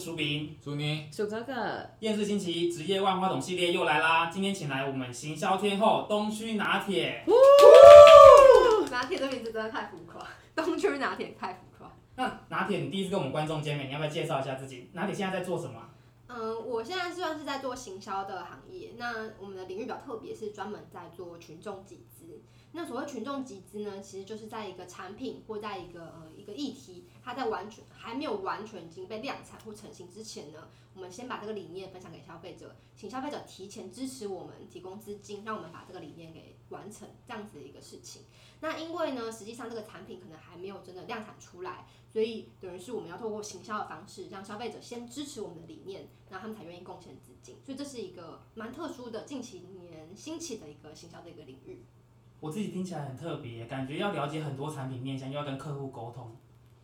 薯饼，祝你鼠哥哥，厌世星期一职业万花筒系列又来啦！今天请来我们行销天后东区拿铁。拿铁这名字真的太浮夸，东区拿铁太浮夸。那拿铁，你第一次跟我们观众见面，你要不要介绍一下自己？拿铁现在在做什么？嗯，我现在算是在做行销的行业。那我们的领域比较特别，是专门在做群众集资。那所谓群众集资呢，其实就是在一个产品或在一个呃一个议题，它在完全还没有完全已经被量产或成型之前呢，我们先把这个理念分享给消费者，请消费者提前支持我们，提供资金，让我们把这个理念给完成这样子的一个事情。那因为呢，实际上这个产品可能还没有真的量产出来，所以等于是我们要透过行销的方式，让消费者先支持我们的理念，然后他们才愿意贡献资金。所以这是一个蛮特殊的近几年兴起的一个行销的一个领域。我自己听起来很特别，感觉要了解很多产品面向，又要跟客户沟通，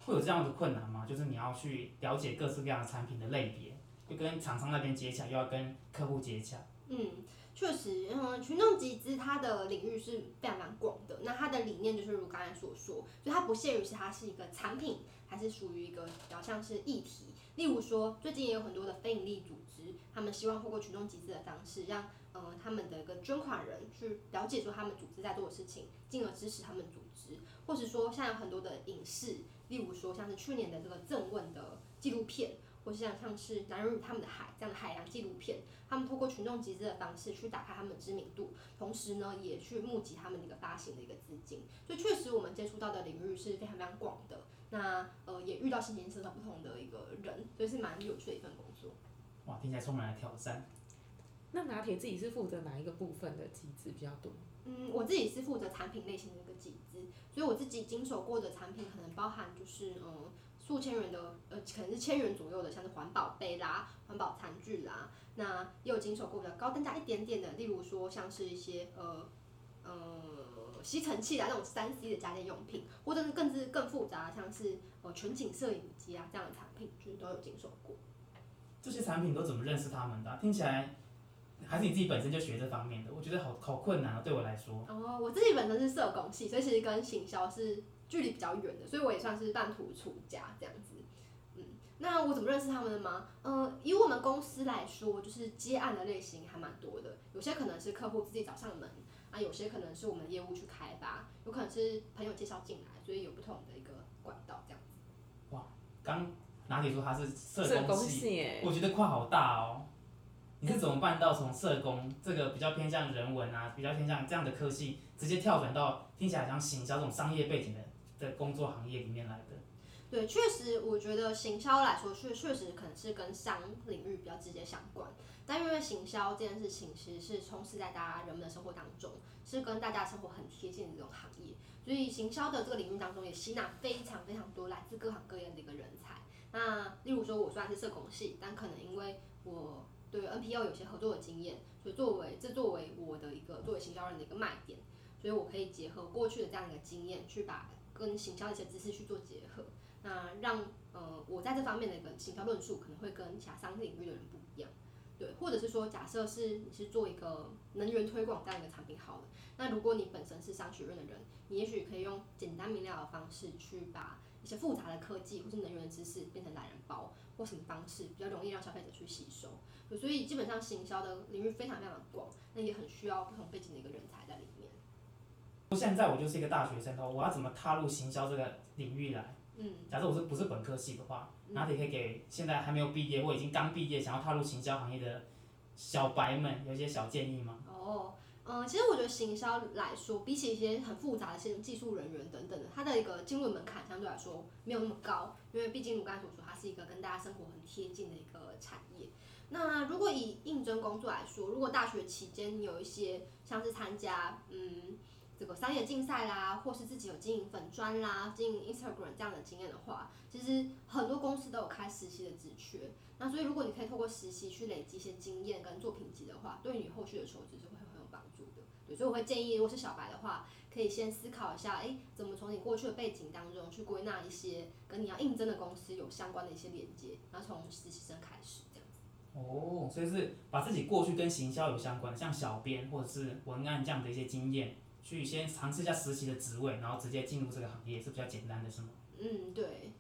会有这样的困难吗？就是你要去了解各式各样的产品的类别，就跟厂商那边接洽，又要跟客户接洽。嗯，确实，嗯，群众集资它的领域是非常非常广的。那它的理念就是如刚才所说，就它不限于是它是一个产品，还是属于一个比较像是议题。例如说，最近也有很多的非营利组织，他们希望透过群众集资的方式，让呃，他们的一个捐款人去了解说他们组织在做的事情，进而支持他们组织，或是说像有很多的影视，例如说像是去年的这个郑问的纪录片，或是像像是男人与他们的海这样的海洋纪录片，他们透过群众集资的方式去打开他们的知名度，同时呢也去募集他们的一个发行的一个资金，所以确实我们接触到的领域是非常非常广的，那呃也遇到形形色色不同的一个人，所以是蛮有趣的一份工作。哇，听起来充满了挑战。那拿铁自己是负责哪一个部分的集资比较多？嗯，我自己是负责产品类型的一个集资，所以我自己经手过的产品可能包含就是嗯数千元的呃可能是千元左右的，像是环保杯啦、环保餐具啦，那也有经手过比较高单价一点点的，例如说像是一些呃呃吸尘器啊那种三 C 的家电用品，或者是更是更复杂像是呃全景摄影机啊这样的产品，就是都有经手过。这些产品都怎么认识他们的？听起来。还是你自己本身就学这方面的，我觉得好好困难啊，对我来说。哦，我自己本身是社工系，所以其实跟行销是距离比较远的，所以我也算是半途出家这样子。嗯，那我怎么认识他们的吗？呃，以我们公司来说，就是接案的类型还蛮多的，有些可能是客户自己找上门，啊，有些可能是我们业务去开发，有可能是朋友介绍进来，所以有不同的一个管道这样子。哇，刚拿铁说他是社工系，系我觉得跨好大哦。你是怎么办到从社工这个比较偏向人文啊，比较偏向这样的科系，直接跳转到听起来像行销这种商业背景的的工作行业里面来的？对，确实，我觉得行销来说，确确实可能是跟商领域比较直接相关。但因为行销这件事情其实是充斥在大家人们的生活当中，是跟大家生活很贴近的这种行业，所以行销的这个领域当中也吸纳非常非常多来自各行各业的一个人才。那例如说，我虽然是社工系，但可能因为我对 NPO 有些合作的经验，所以作为这作为我的一个作为行销人的一个卖点，所以我可以结合过去的这样一个经验，去把跟行销的一些知识去做结合，那让呃我在这方面的一个行销论述可能会跟其他商领域的人不一样，对，或者是说假设是你是做一个能源推广这样一个产品好了，那如果你本身是商学院的人，你也许可以用简单明了的方式去把一些复杂的科技或是能源的知识变成懒人包，或什么方式比较容易让消费者去吸收。所以基本上行销的领域非常非常的广，那也很需要不同背景的一个人才在里面。现在我就是一个大学生哦，我要怎么踏入行销这个领域来？嗯，假设我是不是本科系的话，哪里可以给现在还没有毕业或已经刚毕业想要踏入行销行业的小白们有一些小建议吗？哦，嗯，其实我觉得行销来说，比起一些很复杂的一些技术人员等等的，它的一个进入门槛相对来说没有那么高，因为毕竟我刚才所说，它是一个跟大家生活很贴近的一个产业。那如果以应征工作来说，如果大学期间有一些像是参加嗯这个商业竞赛啦，或是自己有经营粉砖啦、经营 Instagram 这样的经验的话，其实很多公司都有开实习的职缺。那所以如果你可以透过实习去累积一些经验跟作品集的话，对你后续的求职是会很有帮助的。对，所以我会建议，如果是小白的话，可以先思考一下，哎，怎么从你过去的背景当中去归纳一些跟你要应征的公司有相关的一些连接，然后从实习生开始。哦，所以是把自己过去跟行销有相关的，像小编或者是文案这样的一些经验，去先尝试一下实习的职位，然后直接进入这个行业是比较简单的，是吗？嗯，对。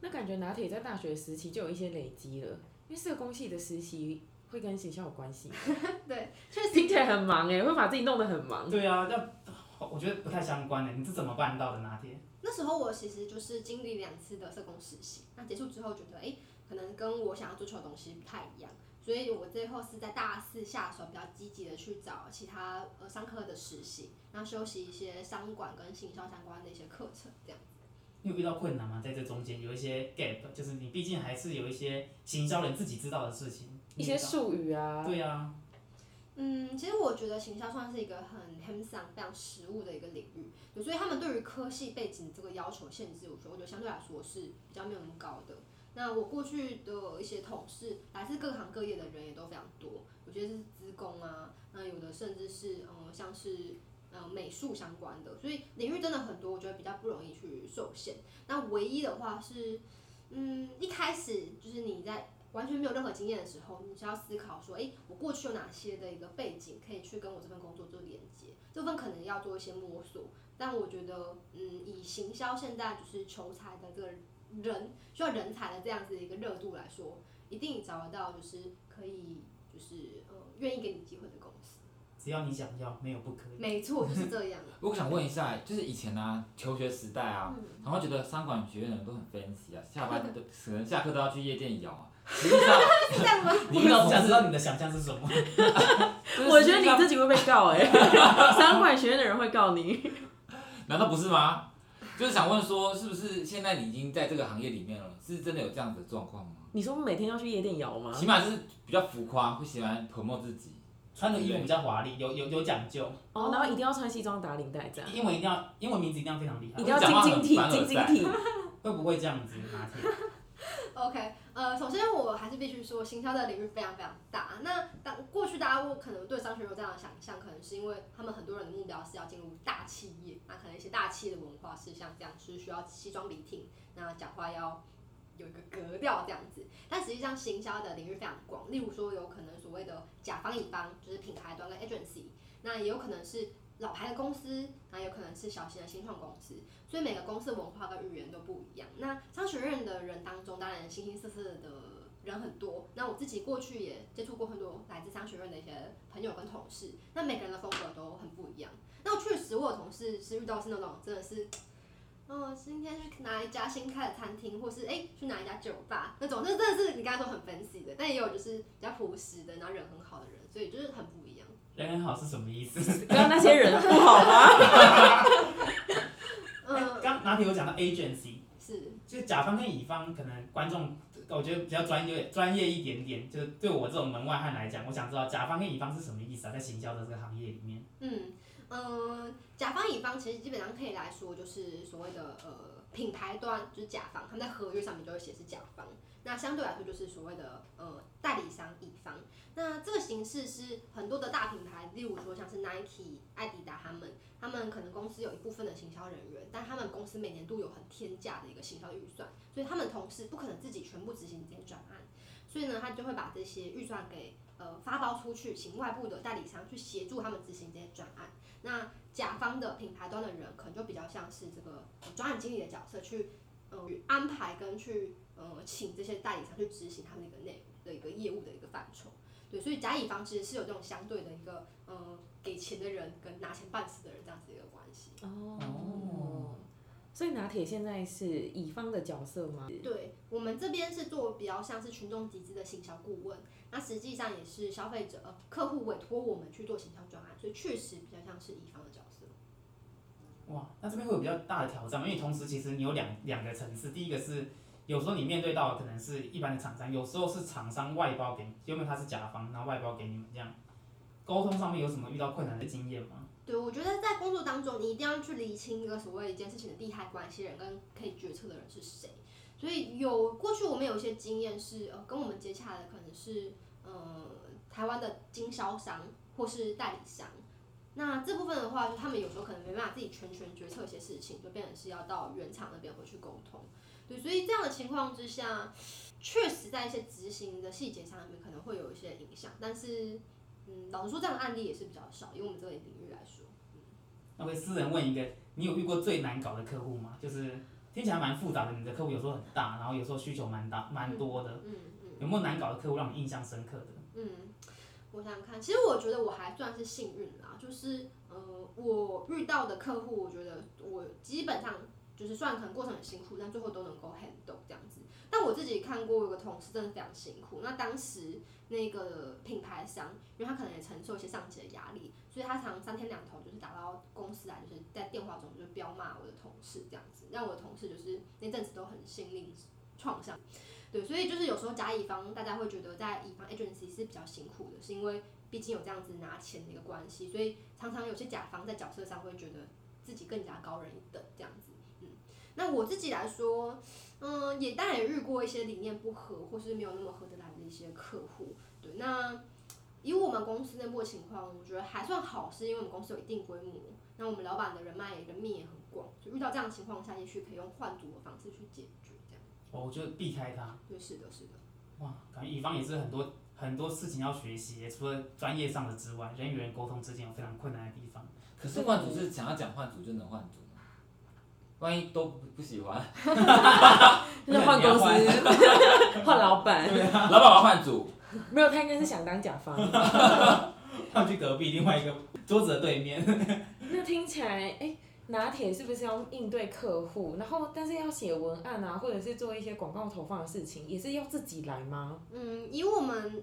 那感觉拿铁在大学时期就有一些累积了，因为社工系的实习会跟学校有关系。对，确实听起来很忙哎，会把自己弄得很忙。对啊，那我觉得不太相关的，你是怎么办到的拿铁？那时候我其实就是经历两次的社工实习，那结束之后觉得，哎、欸，可能跟我想要追求的东西不太一样，所以我最后是在大四下手比较积极的去找其他呃商科的实习，然后修习一些商管跟行销相关的一些课程，这样子。你有遇到困难吗？在这中间有一些 gap，就是你毕竟还是有一些行销人自己知道的事情，一些术语啊。对啊。嗯，其实我觉得行销算是一个很 hands-on、非常实务的一个领域，所以他们对于科系背景这个要求限制，我觉得我觉得相对来说是比较没有那么高的。那我过去的一些同事，来自各行各业的人也都非常多，我觉得是资工啊，那有的甚至是嗯像是嗯美术相关的，所以领域真的很多，我觉得比较不容易去受限。那唯一的话是，嗯，一开始就是你在。完全没有任何经验的时候，你是要思考说，诶，我过去有哪些的一个背景可以去跟我这份工作做连接？这份可能要做一些摸索。但我觉得，嗯，以行销现在就是求财的这个人需要人才的这样子的一个热度来说，一定找得到就是可以就是呃愿意给你机会的公司。只要你想要，没有不可以。没错，就是这样。我想问一下，就是以前啊，求学时代啊，他们、嗯、觉得商管学院的人都很 fancy 啊，下班 都可能下课都要去夜店摇啊。实际上，是这样吗？你要想知道你的想象是什么？我觉得你自己会被告哎、欸，商管学院的人会告你。难道不是吗？就是想问说，是不是现在你已经在这个行业里面了？是真的有这样子的状况吗？你说每天要去夜店摇吗？起码是比较浮夸，会喜欢 promote 自己，穿的衣服比较华丽，有有有讲究。哦，然后一定要穿西装打领带这样。英文一定要，英文名字一定要非常厉害。一定要晶晶体，晶晶体。会不会这样子拿铁 OK。呃，首先我还是必须说，行销的领域非常非常大。那当过去大家会可能对商学有这样的想象，可能是因为他们很多人的目标是要进入大企业，那可能一些大企业的文化是像这样，是需要西装笔挺，那讲话要有一个格调这样子。但实际上，行销的领域非常广，例如说有可能所谓的甲方乙方，就是品牌端跟 agency，那也有可能是。老牌的公司，那有可能是小型的新创公司，所以每个公司文化跟语言都不一样。那商学院的人当中，当然形形色色的人很多。那我自己过去也接触过很多来自商学院的一些朋友跟同事，那每个人的风格都很不一样。那确实，我有同事是遇到是那种真的是，哦，今天去哪一家新开的餐厅，或是哎、去哪一家酒吧那种，那真的是你刚才说很 fancy 的，但也有就是比较朴实的，然后人很好的人，所以就是很不一样。人很好是什么意思？刚刚那些人不好吗？嗯，刚拿铁有讲到 agency，是，就是甲方跟乙方，可能观众我觉得比较专业专业一点点，就是对我这种门外汉来讲，我想知道甲方跟乙方是什么意思啊？在行销的这个行业里面。嗯嗯，甲方乙方其实基本上可以来说，就是所谓的呃品牌端就是甲方，他们在合约上面就会写是甲方。那相对来说就是所谓的呃代理商乙方。那这个形式是很多的大品牌，例如说像是 Nike、艾迪达他们，他们可能公司有一部分的行销人员，但他们公司每年都有很天价的一个行销预算，所以他们同事不可能自己全部执行这些专案，所以呢，他就会把这些预算给呃发包出去，请外部的代理商去协助他们执行这些专案。那甲方的品牌端的人可能就比较像是这个专案经理的角色，去呃安排跟去呃请这些代理商去执行他们的一个内的一个业务的一个范畴。对，所以甲乙方其实是有这种相对的一个，呃，给钱的人跟拿钱办事的人这样子一个关系。哦，所以拿铁现在是乙方的角色吗？对，我们这边是做比较像是群众集资的行销顾问，那实际上也是消费者、呃、客户委托我们去做行销专案，所以确实比较像是乙方的角色。哇，那这边会有比较大的挑战吗？因为同时其实你有两两个层次，第一个是。有时候你面对到可能是一般的厂商，有时候是厂商外包给你，因为他是甲方，然后外包给你们这样，沟通上面有什么遇到困难的经验吗？对，我觉得在工作当中，你一定要去理清一个所谓一件事情的利害关系人跟可以决策的人是谁。所以有过去我们有一些经验是，呃，跟我们接洽的可能是，呃，台湾的经销商或是代理商。那这部分的话，就他们有时候可能没办法自己全权决策一些事情，就变成是要到原厂那边回去沟通。对，所以这样的情况之下，确实在一些执行的细节上面可能会有一些影响，但是，嗯，老实说，这样的案例也是比较少，以我们这个领域来说。那我私人问一个，你有遇过最难搞的客户吗？就是听起来蛮复杂的。你的客户有时候很大，然后有时候需求蛮大蛮多的。嗯嗯。有没有难搞的客户让你印象深刻的？嗯，我想想看，其实我觉得我还算是幸运啦，就是呃，我遇到的客户，我觉得我基本上就是虽然可能过程很辛苦，但最后都能够 handle 这样子。但我自己看过有个同事真的非常辛苦，那当时那个品牌商，因为他可能也承受一些上级的压力，所以他常三天两头就是打到公司来，就是在电话中就彪骂我的同事这样子，让我的同事就是那阵子都很心灵创伤。对，所以就是有时候甲乙方大家会觉得在乙方 agency 是比较辛苦的，是因为毕竟有这样子拿钱的一个关系，所以常常有些甲方在角色上会觉得自己更加高人一等这样子。嗯，那我自己来说。嗯，也当然也遇过一些理念不合或是没有那么合得来的一些客户。对，那以我们公司内部的情况，我觉得还算好，是因为我们公司有一定规模，那我们老板的人脉人面也很广，就遇到这样的情况下，也许可以用换组的方式去解决这样。哦，就避开他。对，是的，是的。哇，感觉乙方也是很多很多事情要学习，除了专业上的之外，人与人沟通之间有非常困难的地方。可是换组是想要讲换组就能换组。万一都不喜欢，那 换公司，换。老板，老板要换组，没有，他应该是想当甲方，换去隔壁另外一个桌子的对面。那听起来，哎、欸，拿铁是不是要应对客户，然后但是要写文案啊，或者是做一些广告投放的事情，也是要自己来吗？嗯，以我们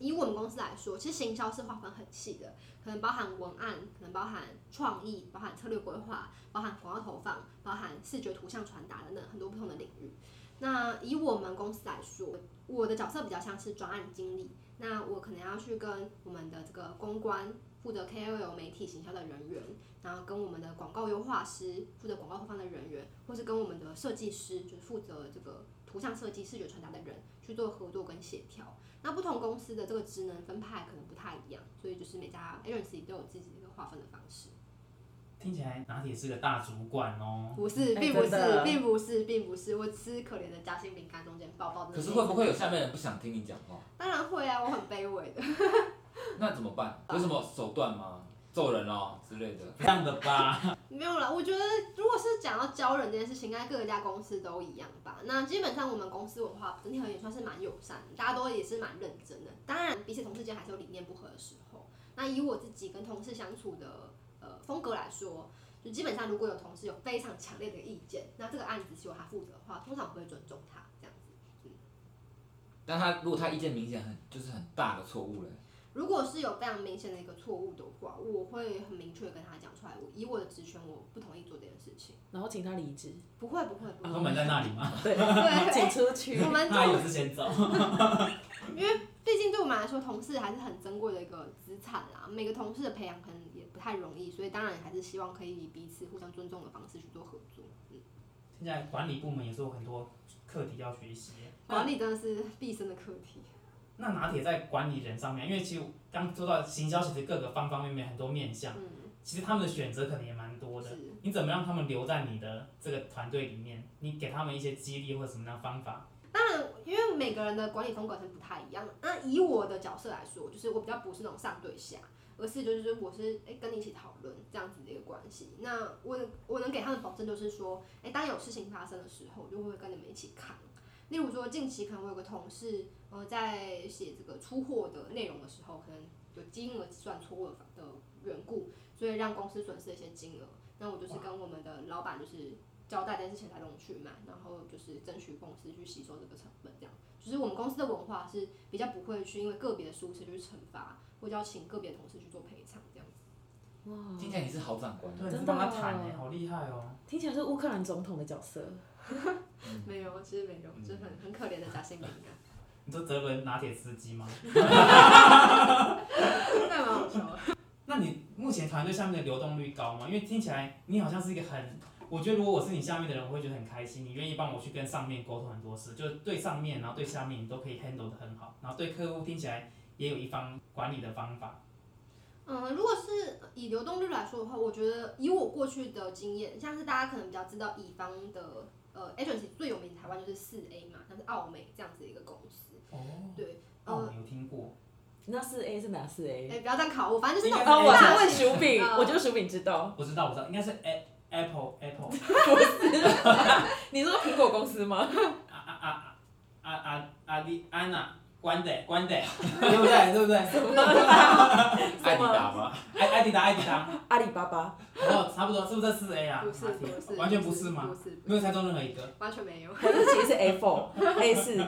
以我们公司来说，其实行销是划分很细的。可能包含文案，可能包含创意，包含策略规划，包含广告投放，包含视觉图像传达等等很多不同的领域。那以我们公司来说，我的角色比较像是专案经理。那我可能要去跟我们的这个公关负责 KOL 媒体行销的人员，然后跟我们的广告优化师负责广告投放的人员，或是跟我们的设计师，就是负责这个图像设计、视觉传达的人去做合作跟协调。那不同公司的这个职能分派可能不太一样，所以就是每家 agency 都有自己的一个划分的方式。听起来拿铁是个大主管哦？不是，并不是，欸、并不是，并不是，我吃可怜的夹心饼干中间包包的。可是会不会有下面人不想听你讲话？当然会啊，我很卑微的。那怎么办？有什么手段吗？揍人哦之类的，这样的吧？没有啦，我觉得如果是讲到教人这件事情，应该各家公司都一样吧。那基本上我们公司文化整体而言算是蛮友善的，大家都也是蛮认真的。当然彼此同事间还是有理念不合的时候。那以我自己跟同事相处的呃风格来说，就基本上如果有同事有非常强烈的意见，那这个案子是由他负责的话，通常我会尊重他这样子。嗯。但他如果他意见明显很就是很大的错误嘞？如果是有非常明显的一个错误的话，我会很明确的跟他讲出来，我以我的职权，我不同意做这件事情，然后请他离职。不会不会不会。他们在那里吗？对对，请出去。我们 他有事先走。因为毕竟对我们来说，同事还是很珍贵的一个资产啦。每个同事的培养可能也不太容易，所以当然还是希望可以以彼此互相尊重的方式去做合作。嗯。现在管理部门也是有很多课题要学习。管理真的是毕生的课题。那拿铁在管理人上面，因为其实刚说到行销，其实各个方方面面很多面向，嗯、其实他们的选择可能也蛮多的。你怎么让他们留在你的这个团队里面？你给他们一些激励或者什么样的方法？当然，因为每个人的管理风格是不太一样。那以我的角色来说，就是我比较不是那种上对下，而是就是我是哎、欸、跟你一起讨论这样子的一个关系。那我我能给他们保证就是说，哎、欸，当有事情发生的时候，我就会跟你们一起扛。例如说，近期可能我有个同事，呃，在写这个出货的内容的时候，可能有金额算错误的缘故，所以让公司损失了一些金额。那我就是跟我们的老板就是交代，但是钱财龙去买，然后就是争取公司去吸收这个成本，这样。就是我们公司的文化是比较不会去因为个别的疏失就去惩罚，或者要请个别的同事去做赔偿这样子。哇，听起来你是好长官，对，真的帮他谈哎，好厉害哦。听起来是乌克兰总统的角色。没有，其实没有，就很很可怜的夹心饼干。你说德伦拿铁司机吗？那蛮好笑。那你目前团队下面的流动率高吗？因为听起来你好像是一个很，我觉得如果我是你下面的人，我会觉得很开心。你愿意帮我去跟上面沟通很多事，就是对上面，然后对下面你都可以 handle 得很好，然后对客户听起来也有一方管理的方法。嗯，如果是以流动率来说的话，我觉得以我过去的经验，像是大家可能比较知道乙方的。呃，agency 最有名的台湾就是四 A 嘛，像是奥美这样子一个公司。哦。对。奥美有听过。那四 A 是哪四 A？哎，不要这样考我，反正就是那种。哦，我在问薯饼，我觉得薯饼知道。我知道，我知道，应该是 A Apple Apple。不是，你说苹果公司吗？啊啊啊啊啊阿迪安娜，关的关的，对不对？对不对？阿迪达吗？艾艾迪达艾迪达。阿里巴巴。哦，差不多，是不是这四 A 啊？不是不是，完全不是吗？不是，没有猜中任何一个。完全没有。还是其实是 A4，A 四。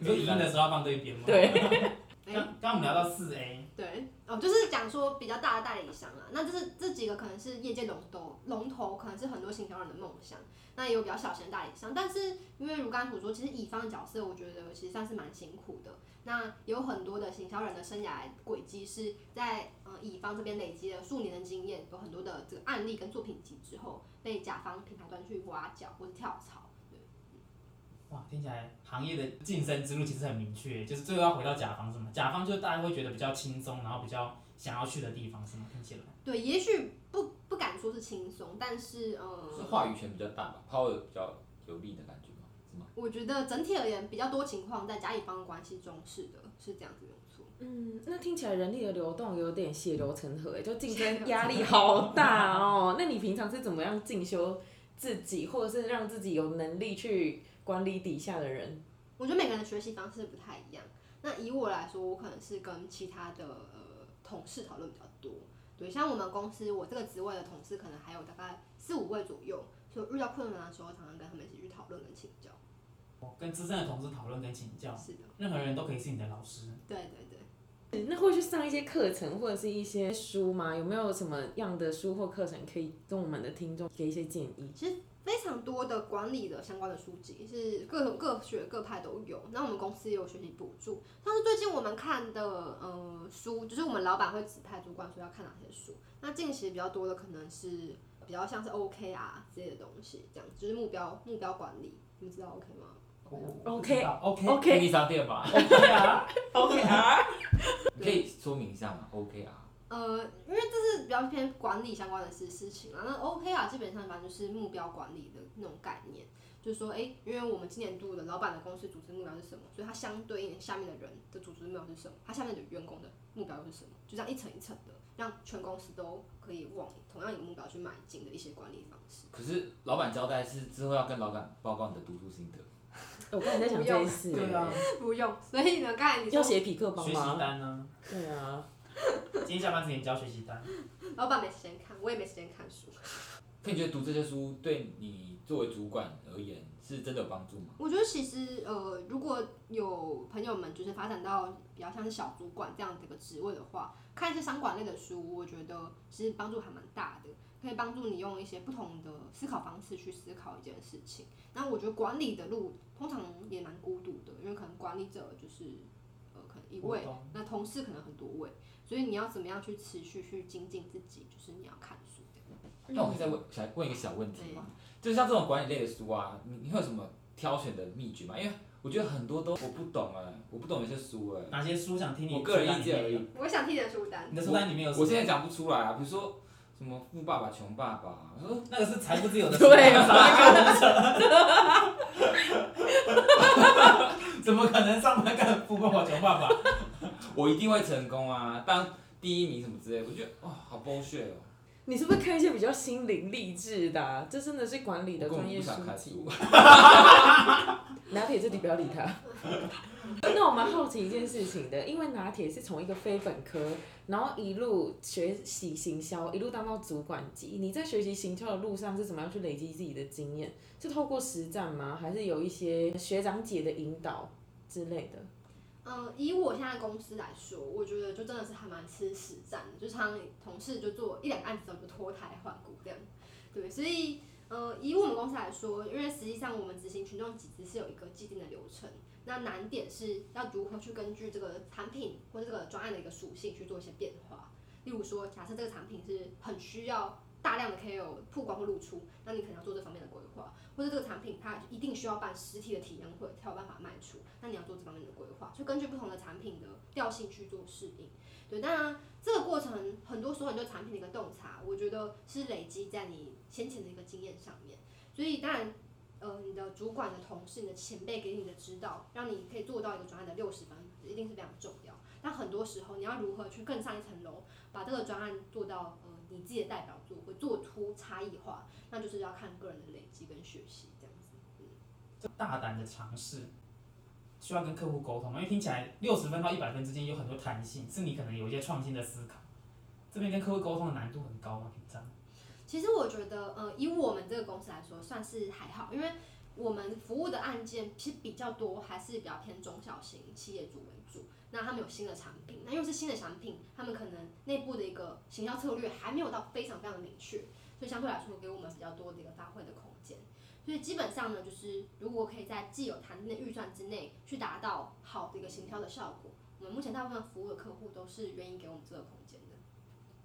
你说语音的时候要放对边吗？对。刚刚我们聊到四 A。对，哦，就是讲说比较大的代理商啊，那就是这几个可能是业界龙头，龙头可能是很多行销人的梦想。那也有比较小型的代理商，但是因为如刚才所说，其实乙方的角色，我觉得其实算是蛮辛苦的。那有很多的行销人的生涯轨迹是在呃乙方这边累积了数年的经验，有很多的这个案例跟作品集之后，被甲方品牌端去挖角或者跳槽。哇，听起来行业的晋升之路其实很明确，就是最后要回到甲方是吗？甲方就是大家会觉得比较轻松，然后比较想要去的地方是吗？听起来。对，也许不不敢说是轻松，但是呃，是话语权比较大吧，power 比较有利的感觉吗？是吗？我觉得整体而言，比较多情况在甲乙方的关系中是的，是这样子没有错。嗯，那听起来人力的流动有点血流成河，就竞争压力好大哦。那你平常是怎么样进修自己，或者是让自己有能力去？管理底下的人，我觉得每个人的学习方式不太一样。那以我来说，我可能是跟其他的呃同事讨论比较多。对，像我们公司，我这个职位的同事可能还有大概四五位左右，所以遇到困难的时候，常常跟他们一起去讨论跟请教。哦，跟资深的同事讨论跟请教。是的。任何人都可以是你的老师。对对对。那会去上一些课程或者是一些书吗？有没有什么样的书或课程可以跟我们的听众给一些建议？其实。非常多的管理的相关的书籍，是各种各学各派都有。那我们公司也有学习补助。但是最近我们看的呃书，就是我们老板会指派主管说要看哪些书。那近期比较多的可能是比较像是 OK 啊之类的东西，这样就是目标目标管理。你们知道 OK 吗？OK OK OK 便利商店吧。，OK 啊？OK 啊可以说明一下吗？OKR。呃，因为这是比较偏管理相关的事事情啊。那 OK 啊，基本上反正就是目标管理的那种概念，就是说，哎、欸，因为我们今年度的老板的公司组织目标是什么，所以它相对应下面的人的组织目标是什么，它下面的员工的目标是什么，就这样一层一层的，让全公司都可以往同样一个目标去迈进的一些管理方式。可是老板交代是之后要跟老板报告你的读书心得。我刚才在想这件事，对啊，不用。所以呢，刚才你说要写匹克帮吗？学习单呢？对啊。今天下班之前交学习单。老板没时间看，我也没时间看书。可你觉得读这些书对你作为主管而言是真的有帮助吗？我觉得其实呃，如果有朋友们就是发展到比较像是小主管这样的一个职位的话，看一些商管类的书，我觉得其实帮助还蛮大的，可以帮助你用一些不同的思考方式去思考一件事情。那我觉得管理的路通常也蛮孤独的，因为可能管理者就是呃可能一位，那同事可能很多位。所以你要怎么样去持续去精进自己，就是你要看书。那我可以再问，想问一个小问题吗？就像这种管理类的书啊，你你会有什么挑选的秘诀吗？因为我觉得很多都我不懂哎，我不懂那些书哎。哪些书想听你？我个人意见而已。我想听你的书单。你的书单里面有什么？我现在讲不出来啊，比如说什么富爸爸穷爸爸，我说那个是财富自由的。对啊。怎么可能上班干富爸爸穷爸爸？我一定会成功啊！当第一名什么之类，我觉得哇，好 bullshit 哦。你是不是看一些比较心灵励志的、啊？这真的是管理的专业书籍。拿铁这里不要理他。那我蛮好奇一件事情的，因为拿铁是从一个非本科，然后一路学习行销，一路当到主管级。你在学习行销的路上是怎么样去累积自己的经验？是透过实战吗？还是有一些学长姐的引导之类的？嗯，以我现在公司来说，我觉得就真的是还蛮吃实战的，就常同事就做一两个案子之后就脱胎换骨这样。对，所以，呃，以我们公司来说，因为实际上我们执行群众集资是有一个既定的流程，那难点是要如何去根据这个产品或者这个专案的一个属性去做一些变化。例如说，假设这个产品是很需要大量的 KOL 曝光或露出，那你可能要做这方面的或者这个产品它一定需要办实体的体验会才有办法卖出，那你要做这方面的规划，就根据不同的产品的调性去做适应。对，当然这个过程很多时候你对产品的一个洞察，我觉得是累积在你先前的一个经验上面。所以当然，呃，你的主管的同事、你的前辈给你的指导，让你可以做到一个专案的六十分，一定是非常重要。但很多时候你要如何去更上一层楼，把这个专案做到呃你自己的代表作会做出差异化，那就是要看个人的累积跟学习这样子。嗯，这大胆的尝试，需要跟客户沟通，因为听起来六十分到一百分之间有很多弹性，是你可能有一些创新的思考。这边跟客户沟通的难度很高吗？平常？其实我觉得，呃，以我们这个公司来说，算是还好，因为我们服务的案件其实比较多，还是比较偏中小型企业主为主。那他们有新的产品，那又是新的产品，他们可能内部的一个行销策略还没有到非常非常的明确，所以相对来说给我们比较多的一个发挥的空间。所以基本上呢，就是如果可以在既有谈定的预算之内去达到好的一个行销的效果，我们目前大部分服务的客户都是愿意给我们这个空间的。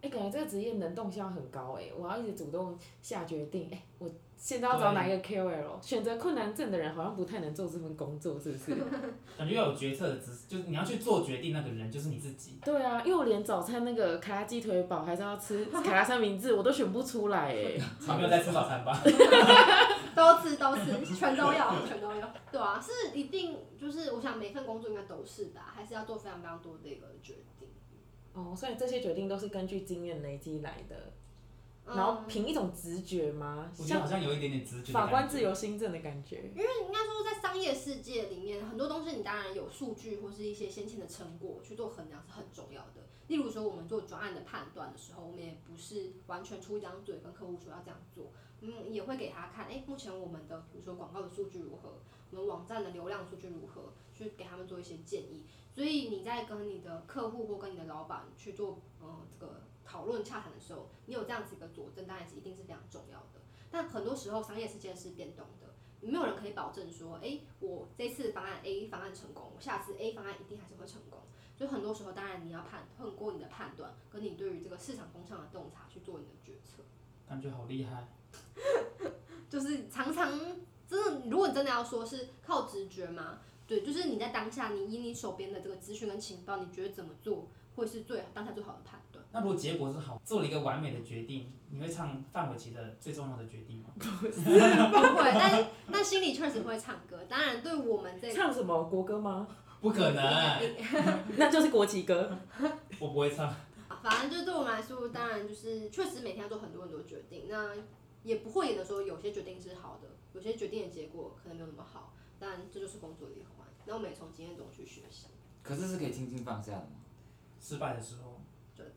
哎、感觉这个职业能动性很高哎，我要一直主动下决定哎，我。现在要找哪一个 KOL？选择困难症的人好像不太能做这份工作，是不是？感觉要有决策的知识，就是你要去做决定那个人就是你自己。对啊，因为我连早餐那个卡拉鸡腿堡还是要吃 卡拉三明治，我都选不出来哎。他没有在吃早餐吧？都吃都吃，全都要，全都要。对啊，是一定就是我想每份工作应该都是吧，还是要做非常非常多的一个决定。哦，所以这些决定都是根据经验累积来的。然后凭一种直觉吗？我觉得好像有一点点直觉。法官自由心证的感觉。因为应该说，在商业世界里面，很多东西你当然有数据或是一些先前的成果去做衡量是很重要的。例如说，我们做专案的判断的时候，我们也不是完全出一张嘴跟客户说要这样做，嗯，也会给他看，哎，目前我们的比如说广告的数据如何，我们网站的流量数据如何，去给他们做一些建议。所以你在跟你的客户或跟你的老板去做，嗯，这个。讨论洽谈的时候，你有这样子一个佐证，当然是一定是非常重要的。但很多时候，商业世界是变动的，没有人可以保证说，诶，我这次方案 A 方案成功，我下次 A 方案一定还是会成功。所以很多时候，当然你要判通过你的判断，跟你对于这个市场风向的洞察去做你的决策。感觉好厉害，就是常常真的，如果你真的要说是靠直觉嘛，对，就是你在当下，你以你手边的这个资讯跟情报，你觉得怎么做会是最当下最好的判断？那如果结果是好，做了一个完美的决定，你会唱范玮琪的最重要的决定吗？不是，不会，但 但心里确实会唱歌。当然，对我们这个、唱什么国歌吗？不可能，那就是国旗歌。我不会唱。反正就对我们来说，当然就是确实每天要做很多很多决定。那也不会演的说，有些决定是好的，有些决定的结果可能没有那么好。但这就是工作的一环。那我们也从经验中去学习。可是是可以轻轻放下的吗？失败的时候。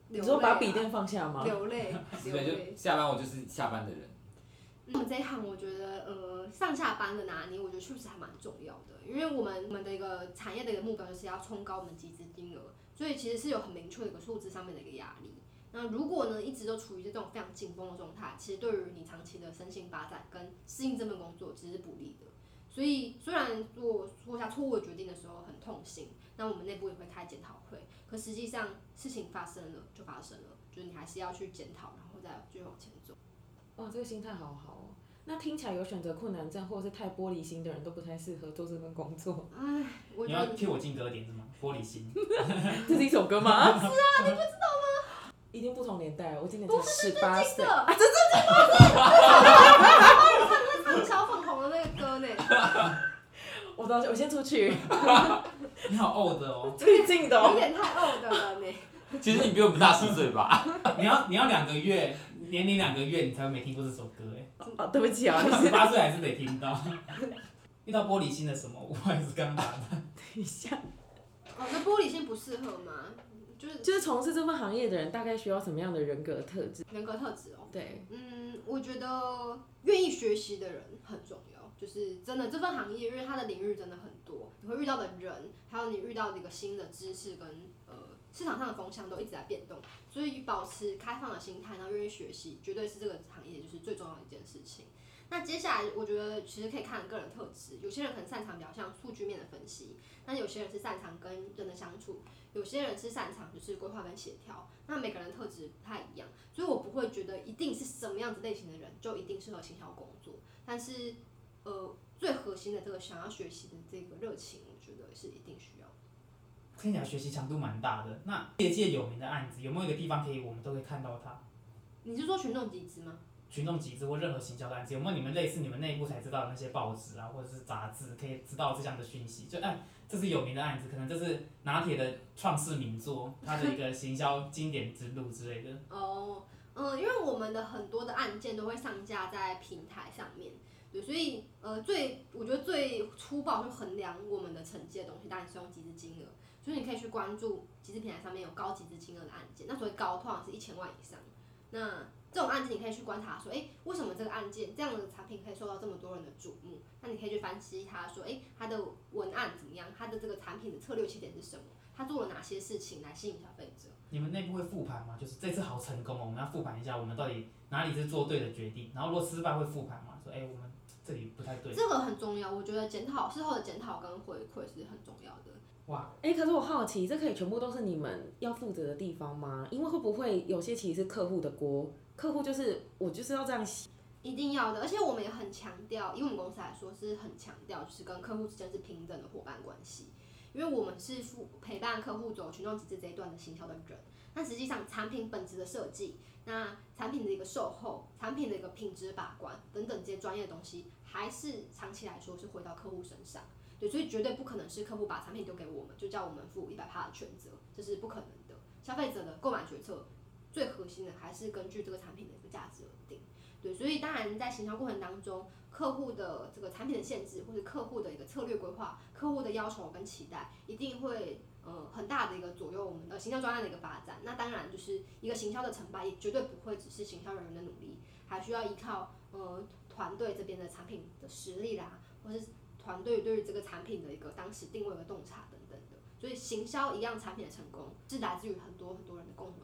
你说把笔电放下吗？流泪，流泪。下班我就是下班的人。我们这一行，我觉得呃，上下班的拿捏，我觉得确实还蛮重要的。因为我们我们的一个产业的一个目标就是要冲高我们集资金额，所以其实是有很明确的一个数字上面的一个压力。那如果呢，一直都处于这种非常紧绷的状态，其实对于你长期的身心发展跟适应这份工作，其实是不利的。所以虽然做做下错误的决定的时候很痛心，那我们内部也会开检讨会。可实际上，事情发生了就发生了，就是你还是要去检讨，然后再继续往前走。哇，这个心态好好哦。那听起来有选择困难症或者是太玻璃心的人都不太适合做这份工作。哎，你要替我进歌点是吗？玻璃心，这是一首歌吗？是啊，你不知道吗？已经不同年代了，我今年才十八岁。啊，真正经过是。你唱那唱小粉红的那个歌呢？我到，我先出去。你好 old 哦，最近的哦，有点太 old 了你。其实你比我们大十岁吧？你要你要两个月，年龄两个月，你才会没听过这首歌哎。哦，对不起啊，十八岁还是得听到。遇到玻璃心的什么？我还是刚打的。等一下。哦，那玻璃心不适合吗？就是就是从事这份行业的人，大概需要什么样的人格特质？人格特质哦。对。嗯，我觉得愿意学习的人很重要。就是真的，这份行业，因为它的领域真的很多，你会遇到的人，还有你遇到的一个新的知识跟呃市场上的风向都一直在变动，所以保持开放的心态，然后愿意学习，绝对是这个行业就是最重要的一件事情。那接下来，我觉得其实可以看个人特质，有些人可能擅长比较像数据面的分析，那有些人是擅长跟人的相处，有些人是擅长就是规划跟协调，那每个人特质不太一样，所以我不会觉得一定是什么样子类型的人就一定适合行销工作，但是。呃，最核心的这个想要学习的这个热情，我觉得是一定需要。听起来学习强度蛮大的。那业界有名的案子，有没有一个地方可以我们都可以看到它？你是说群众集资吗？群众集资或任何行销的案子，有没有你们类似你们内部才知道的那些报纸啊，或者是杂志，可以知道这样的讯息？就哎，这是有名的案子，可能这是拿铁的创世名作，它的一个 行销经典之路之类的。哦，嗯，因为我们的很多的案件都会上架在平台上面，所以呃，最我觉得最粗暴就衡量我们的成绩的东西，当然是用集资金额。所以你可以去关注集资平台上面有高集资金额的案件，那所谓高通常是一千万以上。那这种案件你可以去观察说，诶、为什么这个案件这样的产品可以受到这么多人的瞩目？那你可以去分析它，说，诶、欸，它的文案怎么样？它的这个产品的策略切点是什么？它做了哪些事情来吸引消费者？你们内部会复盘吗？就是这次好成功哦，我们要复盘一下，我们到底哪里是做对的决定？然后如果失败会复盘吗？说，诶、我们这里不太对。这个很重要，我觉得检讨事后的检讨跟回馈是很重要的。哇，哎、欸，可是我好奇，这可以全部都是你们要负责的地方吗？因为会不会有些其实是客户的锅？客户就是我就是要这样写，一定要的。而且我们也很强调，以我们公司来说是很强调，就是跟客户之间是平等的伙伴关系。因为我们是负陪伴客户走群众集资这一段的行销的人，那实际上产品本质的设计，那产品的一个售后，产品的一个品质把关等等这些专业的东西，还是长期来说是回到客户身上。对，所以绝对不可能是客户把产品丢给我们，就叫我们负一百趴的全责，这是不可能的。消费者的购买决策最核心的还是根据这个产品的一个价值而定。所以当然在行销过程当中，客户的这个产品的限制，或者客户的一个策略规划，客户的要求跟期待，一定会呃很大的一个左右我们的行销专案的一个发展。那当然就是一个行销的成败，也绝对不会只是行销人员的努力，还需要依靠呃团队这边的产品的实力啦，或是团队对于这个产品的一个当时定位的洞察等等的。所以行销一样产品的成功，是来自于很多很多人的共同。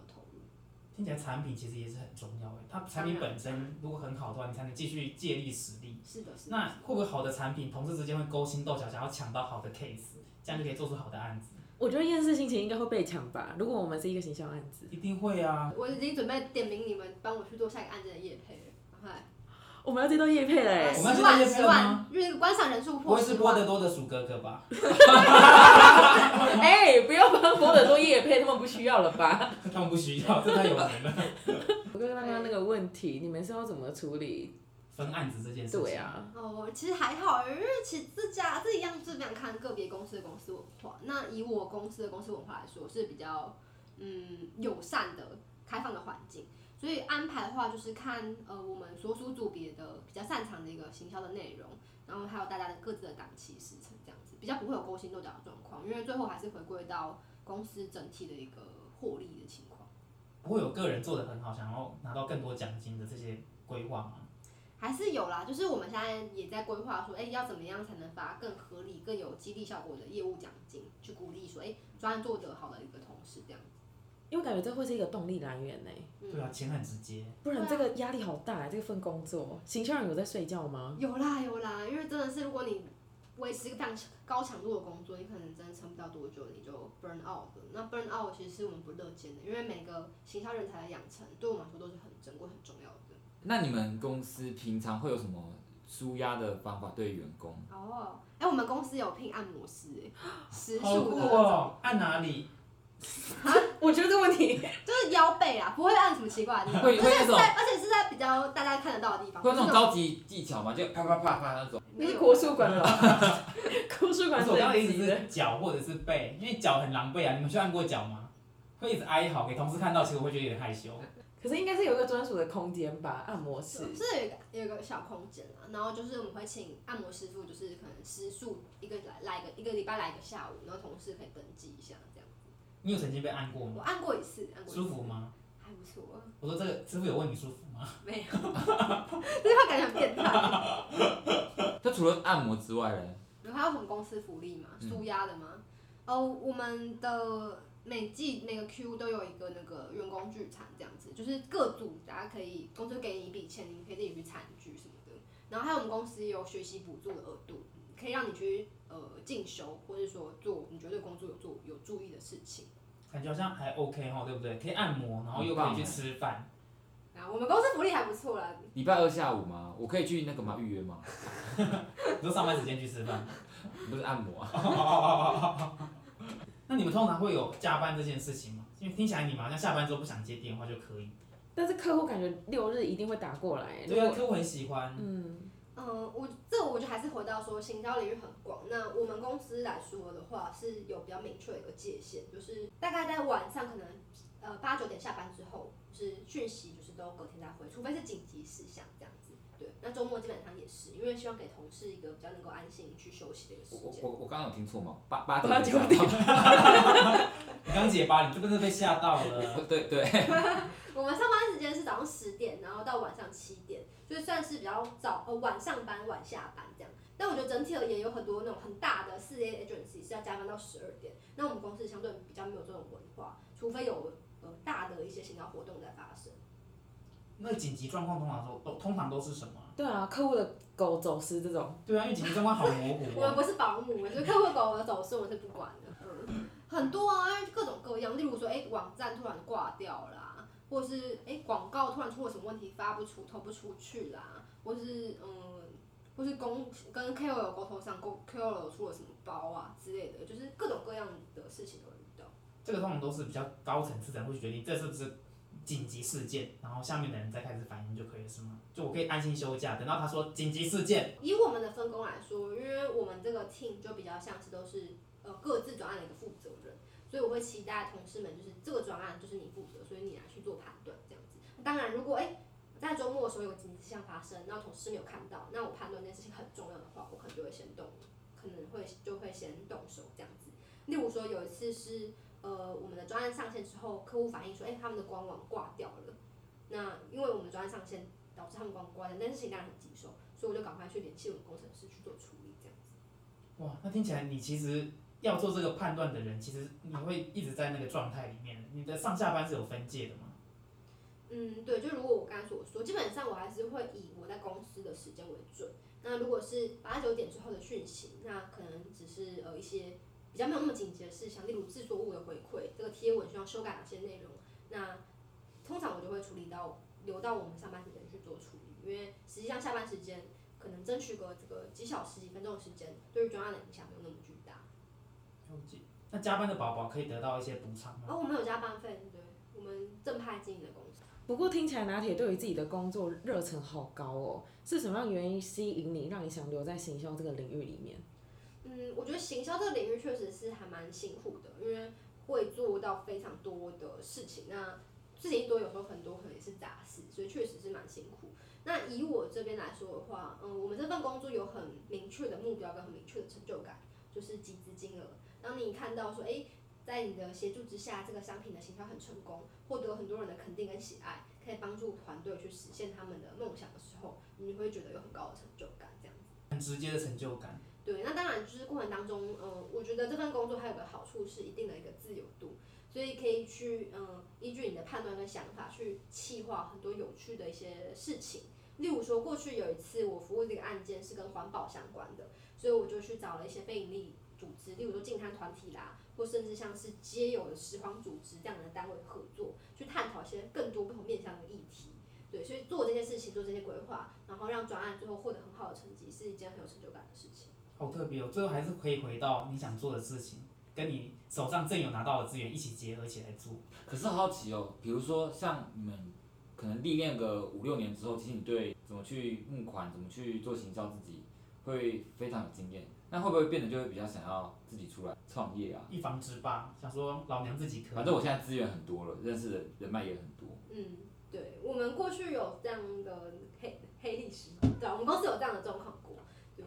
听起来产品其实也是很重要诶，它产品本身如果很好的话，你才能继续借力使力。是的，是的。那会不会好的产品，同事之间会勾心斗角，想要抢到好的 case，这样就可以做出好的案子？我觉得厌世心情应该会被抢吧。如果我们是一个形象案子，一定会啊。我已经准备点名你们帮我去做下一个案子的业配了，快！我们要接到业配嘞，我们要接到业配了吗？因为观赏人数不会是播得多的鼠哥哥吧？哎、欸，不要帮波得多业配，他们不需要了吧？他们不需要，这太有名了。我刚刚那个问题，你们是要怎么处理分案子这件事情？对啊。哦，其实还好，因为其实这家这一样是非常看个别公司的公司文化。那以我公司的公司文化来说，是比较嗯友善的、开放的环境。所以安排的话，就是看呃我们所属组别的比较擅长的一个行销的内容，然后还有大家的各自的档期时程这样子，比较不会有勾心斗角的状况，因为最后还是回归到公司整体的一个获利的情况。不会有个人做的很好，想要拿到更多奖金的这些规划吗？还是有啦，就是我们现在也在规划说，哎、欸，要怎么样才能发更合理、更有激励效果的业务奖金，去鼓励说，哎、欸，专案做得好的一个同事这样子。因为感觉这会是一个动力来源呢。对啊，钱很直接。不然这个压力好大，这份工作。行销人有在睡觉吗？有啦有啦，因为真的是，如果你维持一个非常高强度的工作，你可能真的撑不到多久，你就 burn out 了。那 burn out 其实是我们不乐见的，因为每个行销人才的养成，对我们来说都是很珍贵、很重要的。那你们公司平常会有什么舒压的方法对员工？哦，哎，我们公司有聘按摩师，哎，时数好酷哦，按哪里？啊，我觉得这问题 就是腰背啊，不会按什么奇怪的地方，会会那种，而且是在比较大家看得到的地方。会有那种高级技巧吗？就啪啪啪啪那种。你是国术馆了。国术馆。我刚刚的意思是脚或者是背，因为脚很狼狈啊。你们去按过脚吗？会一直哀嚎给同事看到，其实我会觉得有点害羞。可是应该是有一个专属的空间吧，按摩室。是有一个有一个小空间啊，然后就是我们会请按摩师傅，就是可能时数一个来来一个一个礼拜来一个下午，然后同事可以登记一下。你有曾经被按过吗？我按过一次，按过一次。舒服吗？还不错。我说这个师傅有问你舒服吗？没有，这句话感觉很变态。他除了按摩之外呢？有还有什么公司福利吗？舒压的吗？哦、嗯，oh, 我们的每季那个 Q 都有一个那个员工聚餐，这样子，就是各组大家可以公司给你一笔钱，你可以自己去餐聚什么的。然后还有我们公司也有学习补助的额度，可以让你去。呃，进修或者说做你觉得工作有做有注意的事情，感觉好像还 OK 哈，对不对？可以按摩，然后又可以去吃饭。啊，我们公司福利还不错啦。礼拜二下午吗？我可以去那个吗？预约吗？你说上班时间去吃饭，不是按摩啊。那你们通常会有加班这件事情吗？因为听起来你们好像下班之后不想接电话就可以。但是客户感觉六日一定会打过来。对啊，客户很喜欢。嗯。嗯，我这我觉得还是回到说，行销领域很广。那我们公司来说的话，是有比较明确的一个界限，就是大概在晚上可能呃八九点下班之后，就是讯息就是都隔天再回，除非是紧急事项这样子。对，那周末基本上也是，因为希望给同事一个比较能够安心去休息的一个时间。我我我刚刚有听错吗？八八点九点。你刚解八，你是不是被吓到了？对 对。我们上班时间是早上十点，然后到晚上七点，就算是比较早，呃晚上班晚下班这样。但我觉得整体而言，有很多那种很大的四 A agency 是要加班到十二点。那我们公司相对比较没有这种文化，除非有呃大的一些行销活动在发生。那紧急状况通常都都通常都是什么？对啊，客户的狗走失这种。对啊，因为紧急状况好模糊。我们不是保姆，就是客户狗的走失，我们是不管的。嗯，很多啊，因为各种各样，例如说，哎、欸，网站突然挂掉啦，或是哎，广、欸、告突然出了什么问题，发不出、投不出去啦，或是嗯，或是公跟 KOL 沟通上，KOL 出了什么包啊之类的，就是各种各样的事情都会遇到。这个通常都是比较高层次的人会去决定，这是不是？紧急事件，然后下面的人再开始反应就可以了，是吗？就我可以安心休假，等到他说紧急事件。以我们的分工来说，因为我们这个 team 就比较像是都是呃各自专案的一个负责人，所以我会期待同事们就是这个专案就是你负责，所以你来去做判断这样子。当然，如果哎在周末的时候有紧急事项发生，然后同事没有看到，那我判断这件事情很重要的话，我可能就会先动，可能会就会先动手这样子。例如说有一次是。呃，我们的专案上线之后，客户反映说，哎、他们的官网挂掉了。那因为我们专案上线，导致他们官网挂掉，但是事情当然很棘手，所以我就赶快去联系我们工程师去做处理，这样子。哇，那听起来你其实要做这个判断的人，其实你会一直在那个状态里面。你的上下班是有分界的吗？嗯，对，就如果我刚才所说，基本上我还是会以我在公司的时间为准。那如果是八九点之后的讯息，那可能只是呃一些。比较没有那么紧急的事项，例如制作物的回馈，这个贴文需要修改哪些内容，那通常我就会处理到留到我们上班时间去做处理，因为实际上下班时间可能争取个这个几小时、几分钟的时间，对于专案的影响没有那么巨大。那加班的宝宝可以得到一些补偿吗？哦，我们有加班费，对，我们正派经营的公司。不过听起来拿铁对于自己的工作热忱好高哦，是什么样原因吸引你，让你想留在行销这个领域里面？嗯，我觉得行销这个领域确实是还蛮辛苦的，因为会做到非常多的事情。那事情多，有时候很多可能也是杂事，所以确实是蛮辛苦。那以我这边来说的话，嗯，我们这份工作有很明确的目标跟很明确的成就感，就是集资金额。当你看到说，诶，在你的协助之下，这个商品的行销很成功，获得很多人的肯定跟喜爱，可以帮助团队去实现他们的梦想的时候，你会觉得有很高的成就感，这样子。很直接的成就感。对，那当然就是过程当中，呃，我觉得这份工作还有个好处是一定的一个自由度，所以可以去嗯依据你的判断跟想法去企划很多有趣的一些事情。例如说，过去有一次我服务这个案件是跟环保相关的，所以我就去找了一些非营利组织，例如说净滩团体啦，或甚至像是街友的拾荒组织这样的单位合作，去探讨一些更多不同面向的议题。对，所以做这些事情，做这些规划，然后让专案最后获得很好的成绩，是一件很有成就感的事情。好特别哦，最后还是可以回到你想做的事情，跟你手上正有拿到的资源一起结合起来做。可是好奇哦，比如说像你们可能历练个五六年之后，其实你对怎么去募款、怎么去做行销，自己会非常有经验。那会不会变得就会比较想要自己出来创业啊？一方之霸，想说老娘自己可以。反正我现在资源很多了，认识的人脉也很多。嗯，对，我们过去有这样的黑黑历史，对，我们公司有这样的状况过。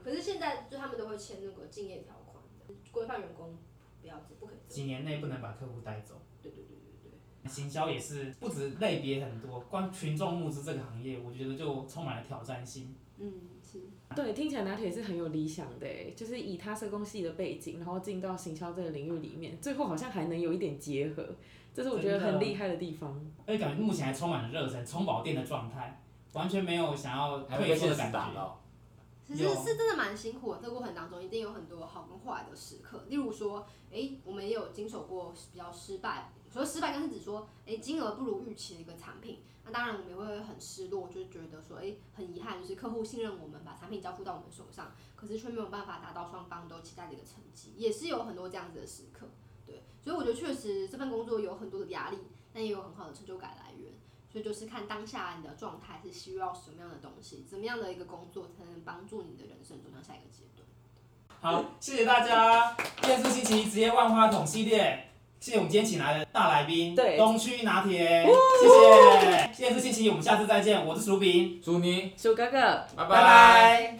可是现在就他们都会签那个竞业条款，规范员工不要不可以几年内不能把客户带走。对对对对对。行销也是不止类别很多，光群众募资这个行业，我觉得就充满了挑战性。嗯，是。对，听起来拿铁是很有理想的，就是以他社工系的背景，然后进到行销这个领域里面，最后好像还能有一点结合，这是我觉得很厉害的地方。而且感觉目前还充满了热忱，充饱电的状态，完全没有想要退缩的感觉。其实是真的蛮辛苦的，这个过程当中一定有很多好跟坏的时刻。例如说，诶，我们也有经手过比较失败，所谓失败，更是指说，诶，金额不如预期的一个产品。那当然我们也会很失落，就是觉得说，诶，很遗憾，就是客户信任我们，把产品交付到我们手上，可是却没有办法达到双方都期待的一个成绩，也是有很多这样子的时刻。对，所以我觉得确实这份工作有很多的压力，但也有很好的成就感来源。所以就是看当下你的状态是需要什么样的东西，怎么样的一个工作才能帮助你的人生走向下一个阶段。好，谢谢大家。电视星期一职业万花筒系列，谢谢我们今天请来的大来宾，对。东区拿铁，谢谢。今天是星期一，我们下次再见。我是薯饼，祝你，鼠哥哥，拜。拜拜。